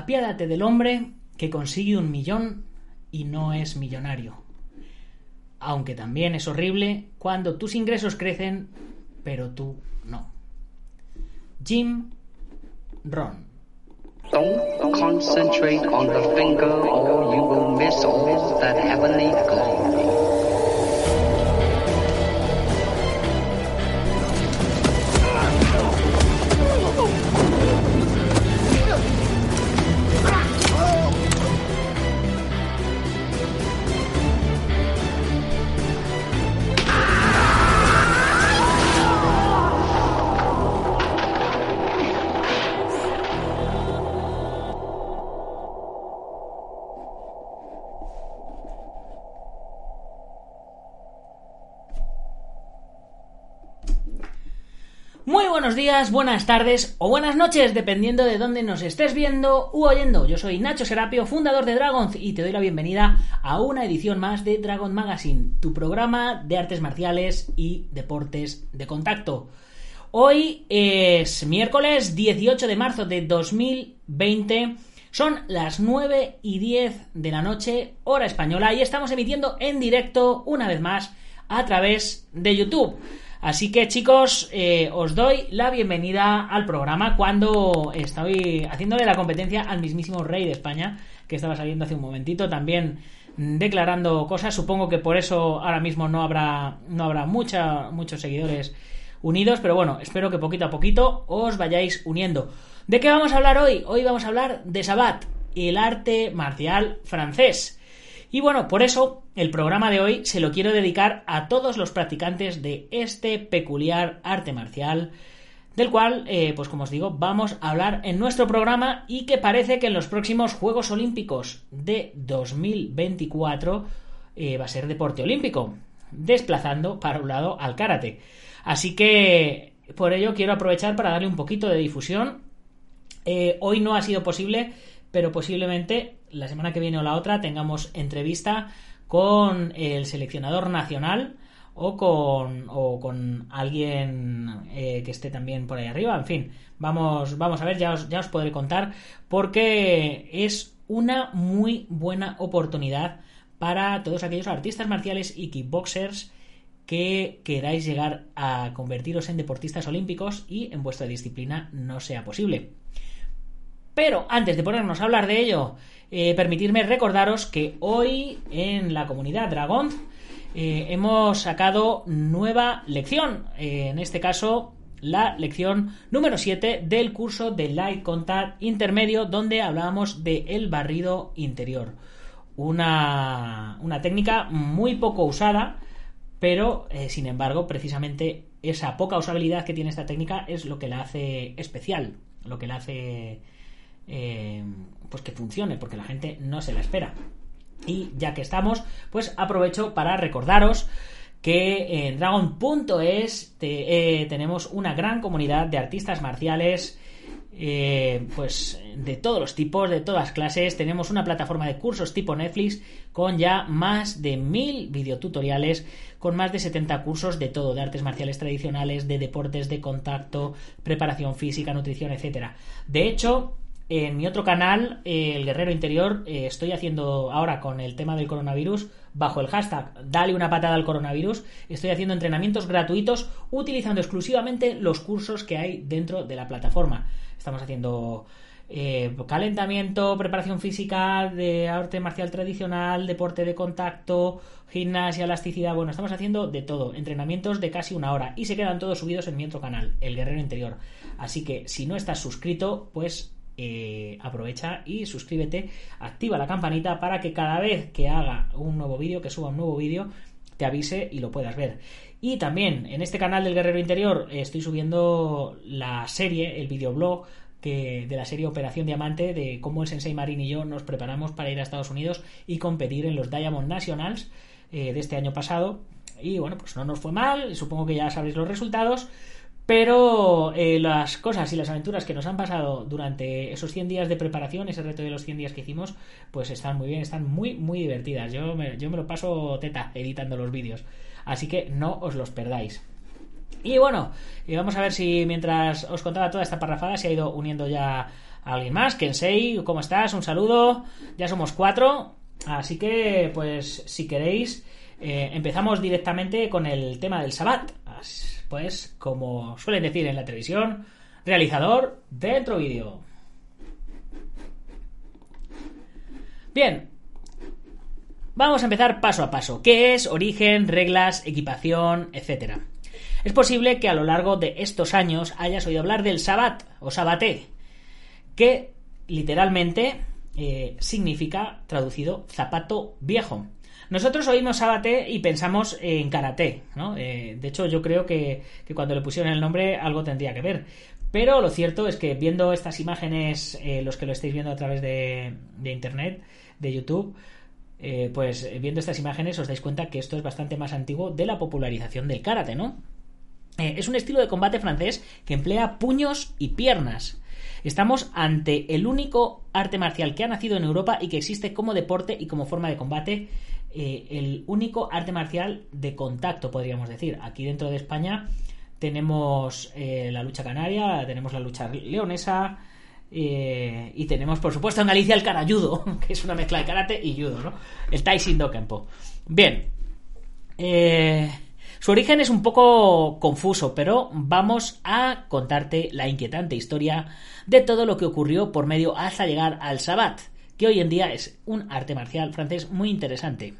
Apiádate del hombre que consigue un millón y no es millonario. Aunque también es horrible cuando tus ingresos crecen, pero tú no. Jim Ron. Don't concentrate on the finger or you will miss all that heavenly. Días, buenas tardes o buenas noches, dependiendo de dónde nos estés viendo u oyendo. Yo soy Nacho Serapio, fundador de Dragon, y te doy la bienvenida a una edición más de Dragon Magazine, tu programa de artes marciales y deportes de contacto. Hoy es miércoles 18 de marzo de 2020. Son las 9 y 10 de la noche, hora española, y estamos emitiendo en directo una vez más a través de YouTube. Así que chicos, eh, os doy la bienvenida al programa cuando estoy haciéndole la competencia al mismísimo rey de España, que estaba saliendo hace un momentito, también declarando cosas. Supongo que por eso ahora mismo no habrá, no habrá muchos seguidores unidos, pero bueno, espero que poquito a poquito os vayáis uniendo. ¿De qué vamos a hablar hoy? Hoy vamos a hablar de Sabat, el arte marcial francés. Y bueno, por eso el programa de hoy se lo quiero dedicar a todos los practicantes de este peculiar arte marcial, del cual, eh, pues como os digo, vamos a hablar en nuestro programa y que parece que en los próximos Juegos Olímpicos de 2024 eh, va a ser deporte olímpico, desplazando para un lado al karate. Así que por ello quiero aprovechar para darle un poquito de difusión. Eh, hoy no ha sido posible, pero posiblemente la semana que viene o la otra tengamos entrevista con el seleccionador nacional o con, o con alguien eh, que esté también por ahí arriba. En fin, vamos, vamos a ver, ya os, ya os podré contar, porque es una muy buena oportunidad para todos aquellos artistas marciales y kickboxers que queráis llegar a convertiros en deportistas olímpicos y en vuestra disciplina no sea posible. Pero antes de ponernos a hablar de ello, eh, permitirme recordaros que hoy en la comunidad Dragón eh, hemos sacado nueva lección. Eh, en este caso, la lección número 7 del curso de Light Contact Intermedio, donde hablábamos de el barrido interior. Una, una técnica muy poco usada, pero sin embargo, precisamente esa poca usabilidad que tiene esta técnica es lo que la hace especial, lo que la hace eh, pues que funcione, porque la gente no se la espera. Y ya que estamos, pues aprovecho para recordaros que en dragon.es eh, tenemos una gran comunidad de artistas marciales eh, pues de todos los tipos, de todas clases. Tenemos una plataforma de cursos tipo Netflix con ya más de mil videotutoriales, con más de 70 cursos de todo, de artes marciales tradicionales, de deportes de contacto, preparación física, nutrición, etcétera. De hecho, en mi otro canal, El Guerrero Interior, eh, estoy haciendo ahora con el tema del coronavirus, bajo el hashtag Dale una patada al coronavirus, estoy haciendo entrenamientos gratuitos utilizando exclusivamente los cursos que hay dentro de la plataforma. Estamos haciendo eh, calentamiento, preparación física, de arte marcial tradicional, deporte de contacto, gimnasia, elasticidad. Bueno, estamos haciendo de todo, entrenamientos de casi una hora y se quedan todos subidos en mi otro canal, El Guerrero Interior. Así que si no estás suscrito, pues eh, aprovecha y suscríbete, activa la campanita para que cada vez que haga un nuevo vídeo, que suba un nuevo vídeo, te avise y lo puedas ver. Y también en este canal del Guerrero Interior estoy subiendo la serie, el videoblog que, de la serie Operación Diamante, de cómo el Sensei Marín y yo nos preparamos para ir a Estados Unidos y competir en los Diamond Nationals eh, de este año pasado. Y bueno, pues no nos fue mal, supongo que ya sabréis los resultados. Pero eh, las cosas y las aventuras que nos han pasado durante esos 100 días de preparación, ese reto de los 100 días que hicimos, pues están muy bien, están muy, muy divertidas. Yo me, yo me lo paso teta editando los vídeos. Así que no os los perdáis. Y bueno, y vamos a ver si mientras os contaba toda esta parrafada se ha ido uniendo ya alguien más. Kensei, ¿cómo estás? Un saludo. Ya somos cuatro. Así que, pues, si queréis, eh, empezamos directamente con el tema del Sabbat. Pues, como suelen decir en la televisión, realizador, dentro vídeo. Bien, vamos a empezar paso a paso. ¿Qué es origen, reglas, equipación, etcétera? Es posible que a lo largo de estos años hayas oído hablar del Sabbat o Sabaté, que literalmente eh, significa, traducido, zapato viejo. Nosotros oímos Sabate y pensamos en karate, ¿no? Eh, de hecho, yo creo que, cuando le pusieron el nombre algo tendría que ver. Pero lo cierto es que viendo estas imágenes, eh, los que lo estáis viendo a través de, internet, de YouTube, pues viendo estas imágenes os dais cuenta que esto es bastante más antiguo de la popularización del karate, ¿no? es un estilo de combate francés que emplea puños y piernas. Estamos ante el único arte marcial que ha nacido en Europa y que existe como deporte y como forma de combate. Eh, el único arte marcial de contacto, podríamos decir. Aquí dentro de España tenemos eh, la lucha canaria, tenemos la lucha leonesa. Eh, y tenemos, por supuesto, en Galicia el carayudo, que es una mezcla de karate y judo, ¿no? El Taishindo Kempo. Bien. Su origen es un poco confuso, pero vamos a contarte la inquietante historia de todo lo que ocurrió por medio hasta llegar al Sabbat, que hoy en día es un arte marcial francés muy interesante.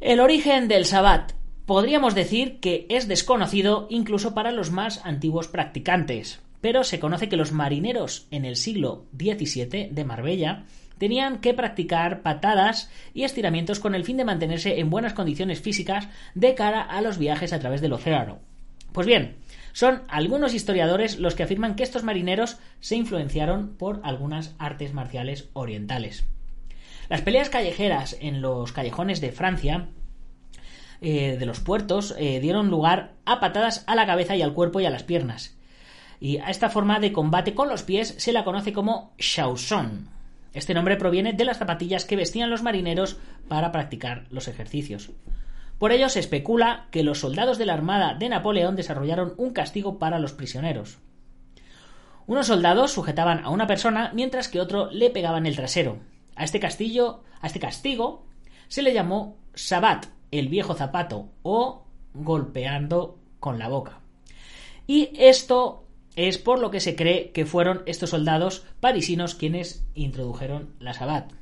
El origen del Sabbat podríamos decir que es desconocido incluso para los más antiguos practicantes, pero se conoce que los marineros en el siglo XVII de Marbella tenían que practicar patadas y estiramientos con el fin de mantenerse en buenas condiciones físicas de cara a los viajes a través del océano. Pues bien, son algunos historiadores los que afirman que estos marineros se influenciaron por algunas artes marciales orientales. Las peleas callejeras en los callejones de Francia eh, de los puertos eh, dieron lugar a patadas a la cabeza y al cuerpo y a las piernas. Y a esta forma de combate con los pies se la conoce como chausson. Este nombre proviene de las zapatillas que vestían los marineros para practicar los ejercicios. Por ello se especula que los soldados de la Armada de Napoleón desarrollaron un castigo para los prisioneros. Unos soldados sujetaban a una persona mientras que otro le pegaba en el trasero. A este castillo, a este castigo, se le llamó sabat, el viejo zapato, o golpeando con la boca. Y esto es por lo que se cree que fueron estos soldados parisinos quienes introdujeron la sabat.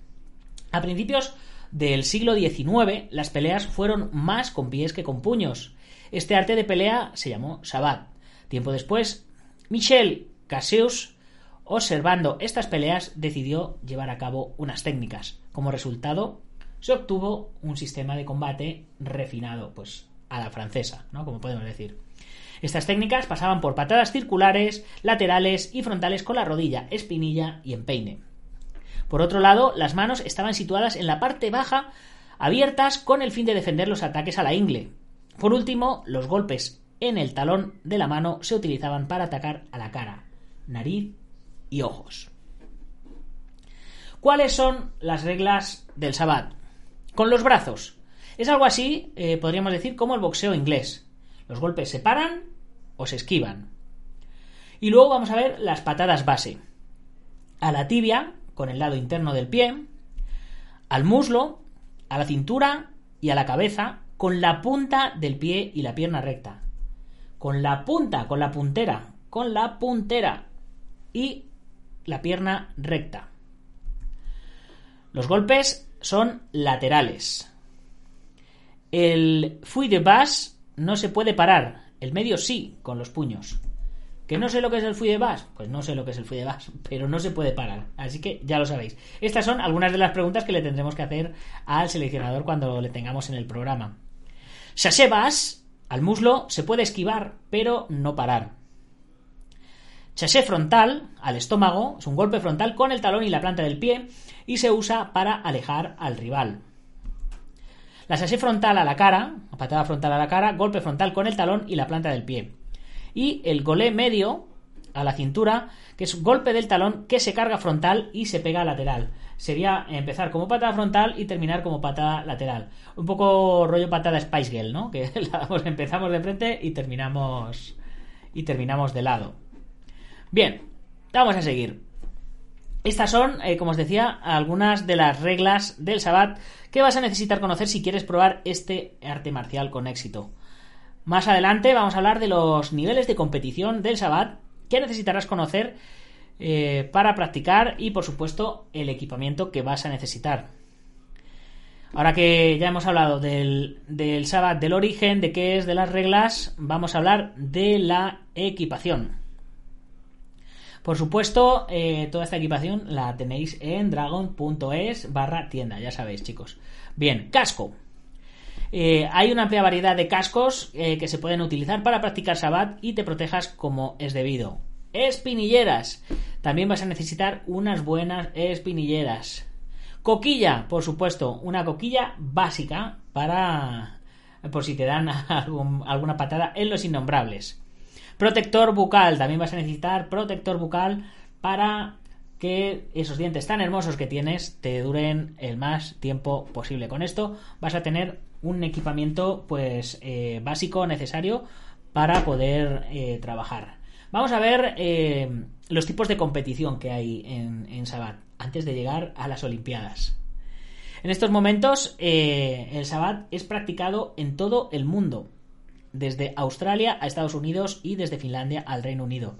A principios del siglo XIX, las peleas fueron más con pies que con puños. Este arte de pelea se llamó sabat. Tiempo después, Michel Cassius, observando estas peleas, decidió llevar a cabo unas técnicas. Como resultado, se obtuvo un sistema de combate refinado, pues a la francesa, ¿no? Como podemos decir. Estas técnicas pasaban por patadas circulares, laterales y frontales con la rodilla, espinilla y empeine. Por otro lado, las manos estaban situadas en la parte baja, abiertas con el fin de defender los ataques a la ingle. Por último, los golpes en el talón de la mano se utilizaban para atacar a la cara, nariz y ojos. ¿Cuáles son las reglas del sabbat? Con los brazos. Es algo así, eh, podríamos decir, como el boxeo inglés. Los golpes se paran o se esquivan. Y luego vamos a ver las patadas base. A la tibia, con el lado interno del pie, al muslo, a la cintura y a la cabeza, con la punta del pie y la pierna recta. Con la punta, con la puntera, con la puntera y la pierna recta. Los golpes son laterales. El fouille de base no se puede parar, el medio sí, con los puños. ¿Que no sé lo que es el fui de bas? Pues no sé lo que es el fui de bas, pero no se puede parar. Así que ya lo sabéis. Estas son algunas de las preguntas que le tendremos que hacer al seleccionador cuando le tengamos en el programa. Chassé bas, al muslo, se puede esquivar, pero no parar. Chassé frontal, al estómago, es un golpe frontal con el talón y la planta del pie y se usa para alejar al rival. La sasé frontal a la cara, patada frontal a la cara, golpe frontal con el talón y la planta del pie. Y el golé medio a la cintura, que es golpe del talón que se carga frontal y se pega lateral. Sería empezar como patada frontal y terminar como patada lateral. Un poco rollo patada Spice Girl, ¿no? Que empezamos de frente y terminamos y terminamos de lado. Bien. Vamos a seguir. Estas son, eh, como os decía, algunas de las reglas del Sabbat que vas a necesitar conocer si quieres probar este arte marcial con éxito. Más adelante vamos a hablar de los niveles de competición del Sabbat que necesitarás conocer eh, para practicar y, por supuesto, el equipamiento que vas a necesitar. Ahora que ya hemos hablado del, del Sabbat, del origen, de qué es, de las reglas, vamos a hablar de la equipación. Por supuesto, eh, toda esta equipación la tenéis en dragon.es barra tienda, ya sabéis chicos. Bien, casco. Eh, hay una amplia variedad de cascos eh, que se pueden utilizar para practicar Sabbat y te protejas como es debido. Espinilleras. También vas a necesitar unas buenas espinilleras. Coquilla, por supuesto, una coquilla básica para por si te dan alguna patada en los innombrables. Protector bucal, también vas a necesitar protector bucal para que esos dientes tan hermosos que tienes te duren el más tiempo posible. Con esto vas a tener un equipamiento pues eh, básico necesario para poder eh, trabajar. Vamos a ver eh, los tipos de competición que hay en, en Sabat antes de llegar a las Olimpiadas. En estos momentos el Sabat es practicado en todo el mundo desde Australia a Estados Unidos y desde Finlandia al Reino Unido.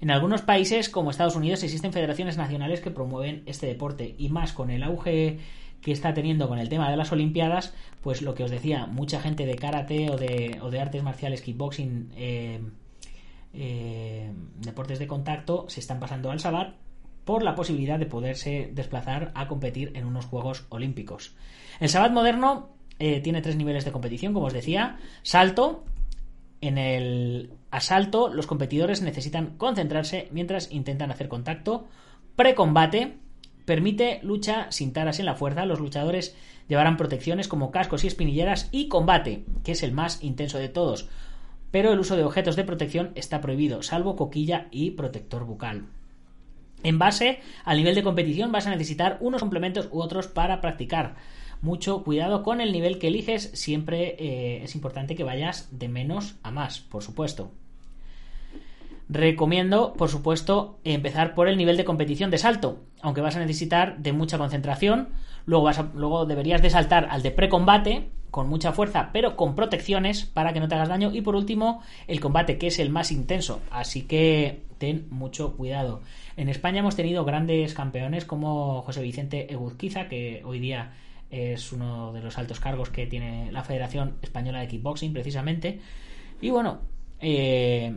En algunos países como Estados Unidos existen federaciones nacionales que promueven este deporte y más con el auge que está teniendo con el tema de las Olimpiadas, pues lo que os decía, mucha gente de karate o de, artes marciales, kickboxing, eh, eh, deportes de contacto, se están pasando al Sabat por la posibilidad de poderse desplazar a competir en unos Juegos Olímpicos. El Sabat moderno eh, tiene tres niveles de competición, como os decía. Salto. En el asalto, los competidores necesitan concentrarse mientras intentan hacer contacto. Precombate. Permite lucha sin taras en la fuerza. Los luchadores llevarán protecciones como cascos y espinilleras. Y combate, que es el más intenso de todos. Pero el uso de objetos de protección está prohibido, salvo coquilla y protector bucal. En base al nivel de competición vas a necesitar unos complementos u otros para practicar mucho cuidado con el nivel que eliges. Siempre eh, es importante que vayas de menos a más, por supuesto. Recomiendo, por supuesto, empezar por el nivel de competición de salto, aunque vas a necesitar de mucha concentración. Luego, vas luego deberías de saltar al de precombate, con mucha fuerza, pero con protecciones para que no te hagas daño. Y por último, el combate, que es el más intenso. Así que ten mucho cuidado. En España hemos tenido grandes campeones como José Vicente Eguzquiza, que hoy día es uno de los altos cargos que tiene la Federación Española de Kickboxing, precisamente. Y bueno, eh,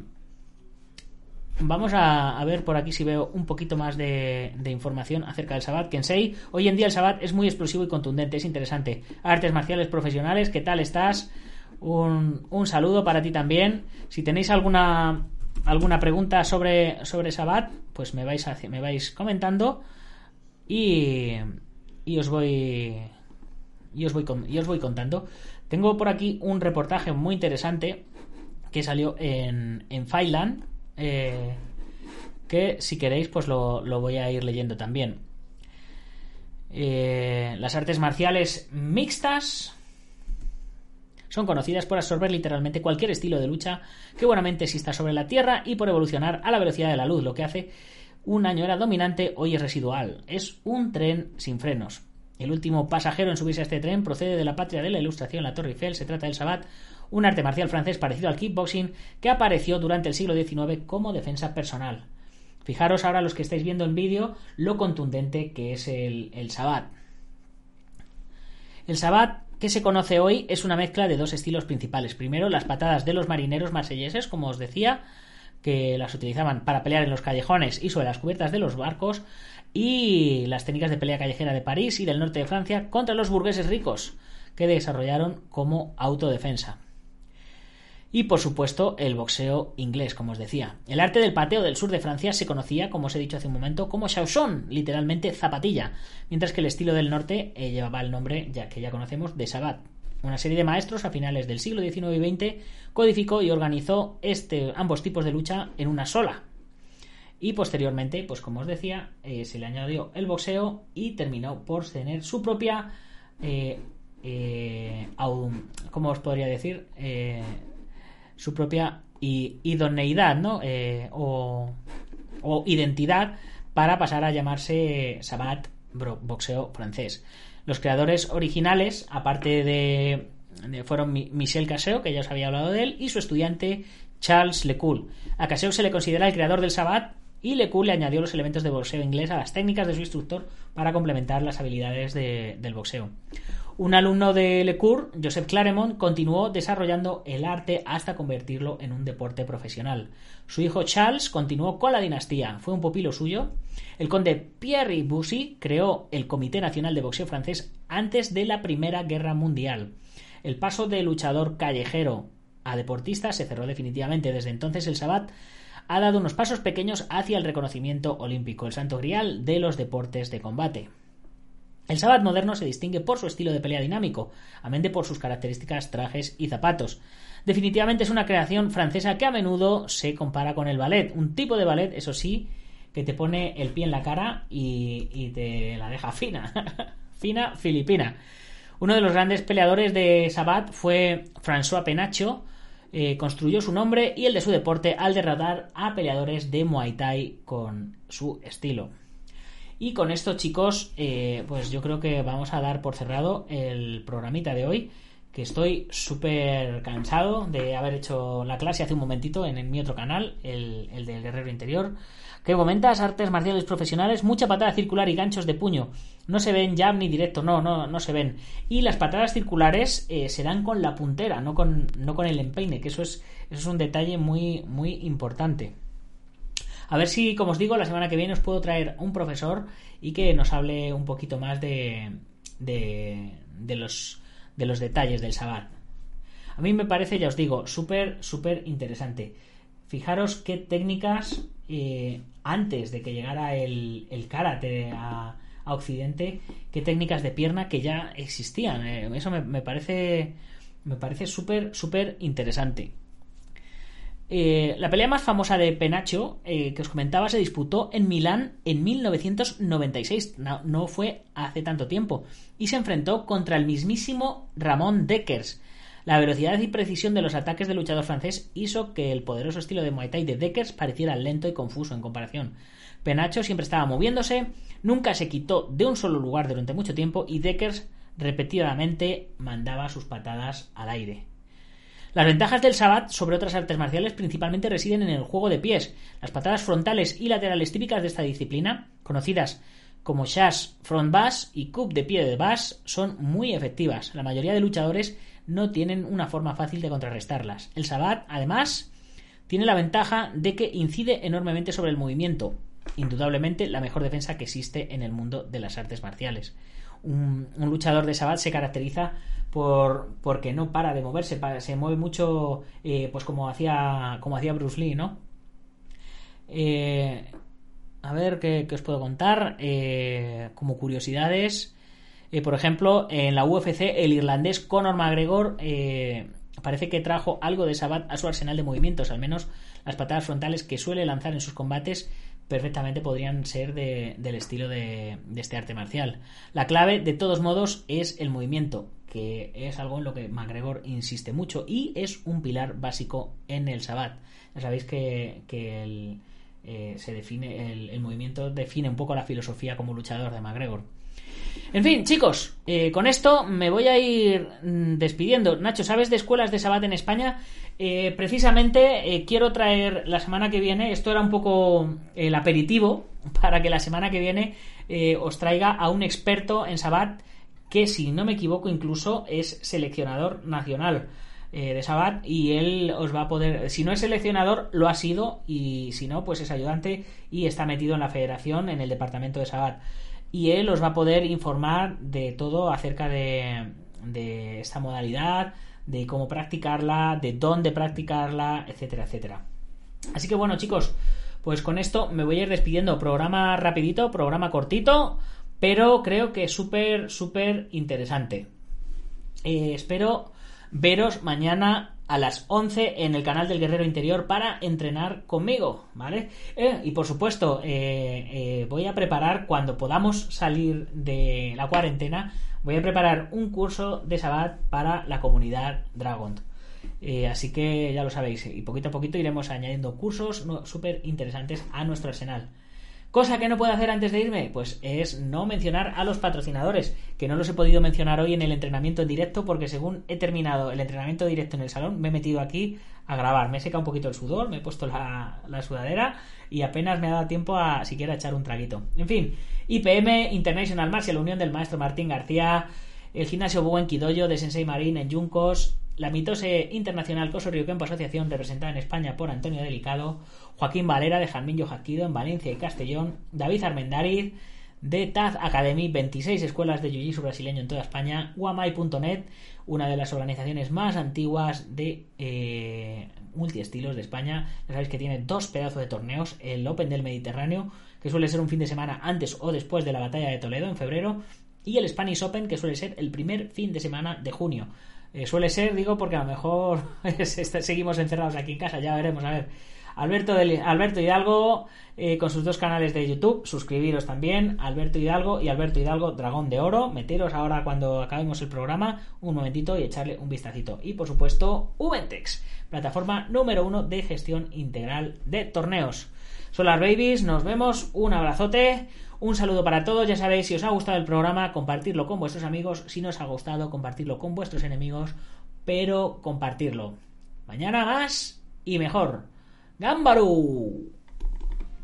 vamos a, ver por aquí si veo un poquito más de, información acerca del Sabat. Kensei, hoy en día el Sabat es muy explosivo y contundente, es interesante. Artes marciales profesionales, ¿qué tal estás? Un, un saludo para ti también. Si tenéis alguna alguna pregunta sobre, sobre Sabat, pues me vais, me vais comentando y, y os voy y os voy, os voy contando. Tengo por aquí un reportaje muy interesante que salió en, en eh, que si queréis pues lo, voy a ir leyendo también. Eh, las artes marciales mixtas son conocidas por absorber literalmente cualquier estilo de lucha que buenamente exista sobre la Tierra y por evolucionar a la velocidad de la luz. Lo que hace un año era dominante, hoy es residual. Es un tren sin frenos. El último pasajero en subirse a este tren procede de la patria de la ilustración, la Torre Eiffel. Se trata del Sabbat, un arte marcial francés parecido al kickboxing que apareció durante el siglo XIX como defensa personal. Fijaros ahora los que estáis viendo en vídeo lo contundente que es el, el Sabbat. El Sabbat que se conoce hoy es una mezcla de dos estilos principales. Primero, las patadas de los marineros marselleses, como os decía, que las utilizaban para pelear en los callejones y sobre las cubiertas de los barcos, y las técnicas de pelea callejera de París y del norte de Francia contra los burgueses ricos, que desarrollaron como autodefensa. Y por supuesto el boxeo inglés, como os decía. El arte del pateo del sur de Francia se conocía, como os he dicho hace un momento, como chauchon, literalmente zapatilla, mientras que el estilo del norte eh, llevaba el nombre ya que ya conocemos de sabat. Una serie de maestros a finales del siglo XIX y XX codificó y organizó este, ambos tipos de lucha en una sola, y posteriormente, pues como os decía, eh, se le añadió el boxeo y terminó por tener su propia, eh, eh ¿cómo os podría decir? Eh, su propia idoneidad, ¿no? o o identidad para pasar a llamarse Sabat Boxeo Francés. Los creadores originales, aparte de, fueron Michel Caseo, que ya os había hablado de él, y su estudiante Charles Lecoul. A Caseo se le considera el creador del Sabat y Lecoul le añadió los elementos de boxeo inglés a las técnicas de su instructor para complementar las habilidades del boxeo. Un alumno de Lecour, Joseph Claremont, continuó desarrollando el arte hasta convertirlo en un deporte profesional. Su hijo Charles continuó con la dinastía, fue un pupilo suyo. El conde Pierre Bussy creó el Comité Nacional de Boxeo francés antes de la Primera Guerra Mundial. El paso de luchador callejero a deportista se cerró definitivamente. Desde entonces el Sabbat ha dado unos pasos pequeños hacia el reconocimiento olímpico, el santo grial de los deportes de combate. El Sabbat moderno se distingue por su estilo de pelea dinámico, amén de por sus características trajes y zapatos. Definitivamente es una creación francesa que a menudo se compara con el ballet, un tipo de ballet, eso sí, que te pone el pie en la cara y, te la deja fina, fina filipina. Uno de los grandes peleadores de Sabat fue François Penacho, eh, construyó su nombre y el de su deporte al derrotar a peleadores de Muay Thai con su estilo. Y con esto, chicos, eh, pues yo creo que vamos a dar por cerrado el programita de hoy. Que estoy súper cansado de haber hecho la clase hace un momentito en, mi otro canal, el, el del Guerrero Interior. ¿Qué comentas? Artes marciales profesionales, mucha patada circular y ganchos de puño. No se ven jab ni directo, no, no, no se ven. Y las patadas circulares eh, se dan con la puntera, no con, no con el empeine, que eso es, eso es un detalle muy, muy importante. A ver si, como os digo, la semana que viene os puedo traer un profesor y que nos hable un poquito más de, de, los, de los detalles del Sabbat. A mí me parece, ya os digo, súper, súper interesante. Fijaros qué técnicas, eh, antes de que llegara el, el karate a, Occidente, qué técnicas de pierna que ya existían. Eh, eso me, me parece me parece súper, súper interesante. Eh, la pelea más famosa de Penacho, eh, que os comentaba, se disputó en Milán en 1996. No, fue hace tanto tiempo. Y se enfrentó contra el mismísimo Ramón Deckers. La velocidad y precisión de los ataques del luchador francés hizo que el poderoso estilo de Muay Thai de Deckers pareciera lento y confuso en comparación. Penacho siempre estaba moviéndose, nunca se quitó de un solo lugar durante mucho tiempo y Deckers repetidamente mandaba sus patadas al aire. Las ventajas del Sabbat sobre otras artes marciales principalmente residen en el juego de pies. Las patadas frontales y laterales típicas de esta disciplina, conocidas como Shash Front Bass y Cup de pie de Bass, son muy efectivas. La mayoría de luchadores no tienen una forma fácil de contrarrestarlas. El Sabbat, además, tiene la ventaja de que incide enormemente sobre el movimiento, indudablemente la mejor defensa que existe en el mundo de las artes marciales. Un, luchador de Sabbat se caracteriza por porque no para de moverse, se mueve mucho eh, pues como hacía como hacía Bruce Lee, ¿no? Eh, a ver ¿qué, os puedo contar eh, como curiosidades por ejemplo en la UFC el irlandés Conor McGregor parece que trajo algo de Sabat a su arsenal de movimientos al menos las patadas frontales que suele lanzar en sus combates perfectamente podrían ser del estilo de, de, este arte marcial. La clave, de todos modos, es el movimiento que es algo en lo que MacGregor insiste mucho y es un pilar básico en el Sabbat. Ya sabéis que, el, eh, se define, el, movimiento define un poco la filosofía como luchador de MacGregor. En fin, chicos, eh, con esto me voy a ir mm, despidiendo. Nacho, ¿sabes de escuelas de Sabbat en España? Eh, precisamente quiero traer la semana que viene, esto era un poco el aperitivo, para que la semana que viene os traiga a un experto en Sabbat que si no me equivoco incluso es seleccionador nacional eh, de Sabat y él os va a poder, si no es seleccionador, lo ha sido y si no, pues es ayudante y está metido en la federación, en el departamento de Sabat. Y él os va a poder informar de todo acerca de, de esta modalidad, de cómo practicarla, de dónde practicarla, etcétera, etcétera. Así que bueno chicos, pues con esto me voy a ir despidiendo. Programa rapidito, programa cortito pero creo que súper, súper interesante. Eh, espero veros mañana a las 11 en el canal del Guerrero Interior para entrenar conmigo, ¿vale? Eh, y por supuesto, eh, voy a preparar cuando podamos salir de la cuarentena, voy a preparar un curso de Sabbat para la comunidad Dragon. Eh, así que ya lo sabéis, y poquito a poquito iremos añadiendo cursos súper interesantes a nuestro arsenal. Cosa que no puedo hacer antes de irme, pues es no mencionar a los patrocinadores, que no los he podido mencionar hoy en el entrenamiento en directo, porque según he terminado el entrenamiento directo en el salón, me he metido aquí a grabar. Me he secado un poquito el sudor, me he puesto la, sudadera y apenas me ha dado tiempo a siquiera echar un traguito. En fin, IPM, International Martial Unión del maestro Martín García, el gimnasio Buen Quidoyo de Sensei Marín en Yuncos, la mitose internacional Coso Rio Campo Asociación representada en España por Antonio Delicado, Joaquín Valera de Jamillo Jaquido en Valencia y Castellón, David Armendariz de Taz Academy, 26 escuelas de jiu brasileño en toda España, Guamai.net, una de las organizaciones más antiguas de eh, multiestilos de España. Ya sabéis que tiene dos pedazos de torneos, el Open del Mediterráneo, que suele ser un fin de semana antes o después de la batalla de Toledo en febrero, y el Spanish Open, que suele ser el primer fin de semana de junio. Eh, suele ser, digo, porque a lo mejor seguimos encerrados aquí en casa, ya veremos, a ver. Alberto, Alberto Hidalgo eh, con sus dos canales de YouTube, suscribiros también, Alberto Hidalgo y Alberto Hidalgo Dragón de Oro, meteros ahora cuando acabemos el programa un momentito y echarle un vistacito. Y por supuesto, Ubentex, plataforma número uno de gestión integral de torneos. Son las babies, nos vemos, un abrazote. Un saludo para todos, ya sabéis, si os ha gustado el programa, compartirlo con vuestros amigos, si no os ha gustado, compartirlo con vuestros enemigos, pero compartirlo. Mañana más y mejor. Gambaru.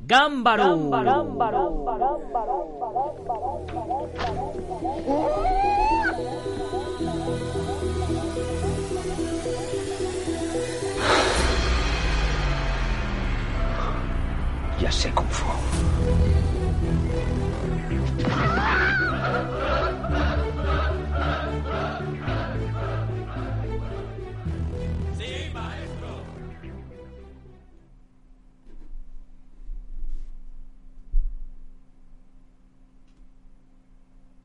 Gambaru. Ya sé cómo fue.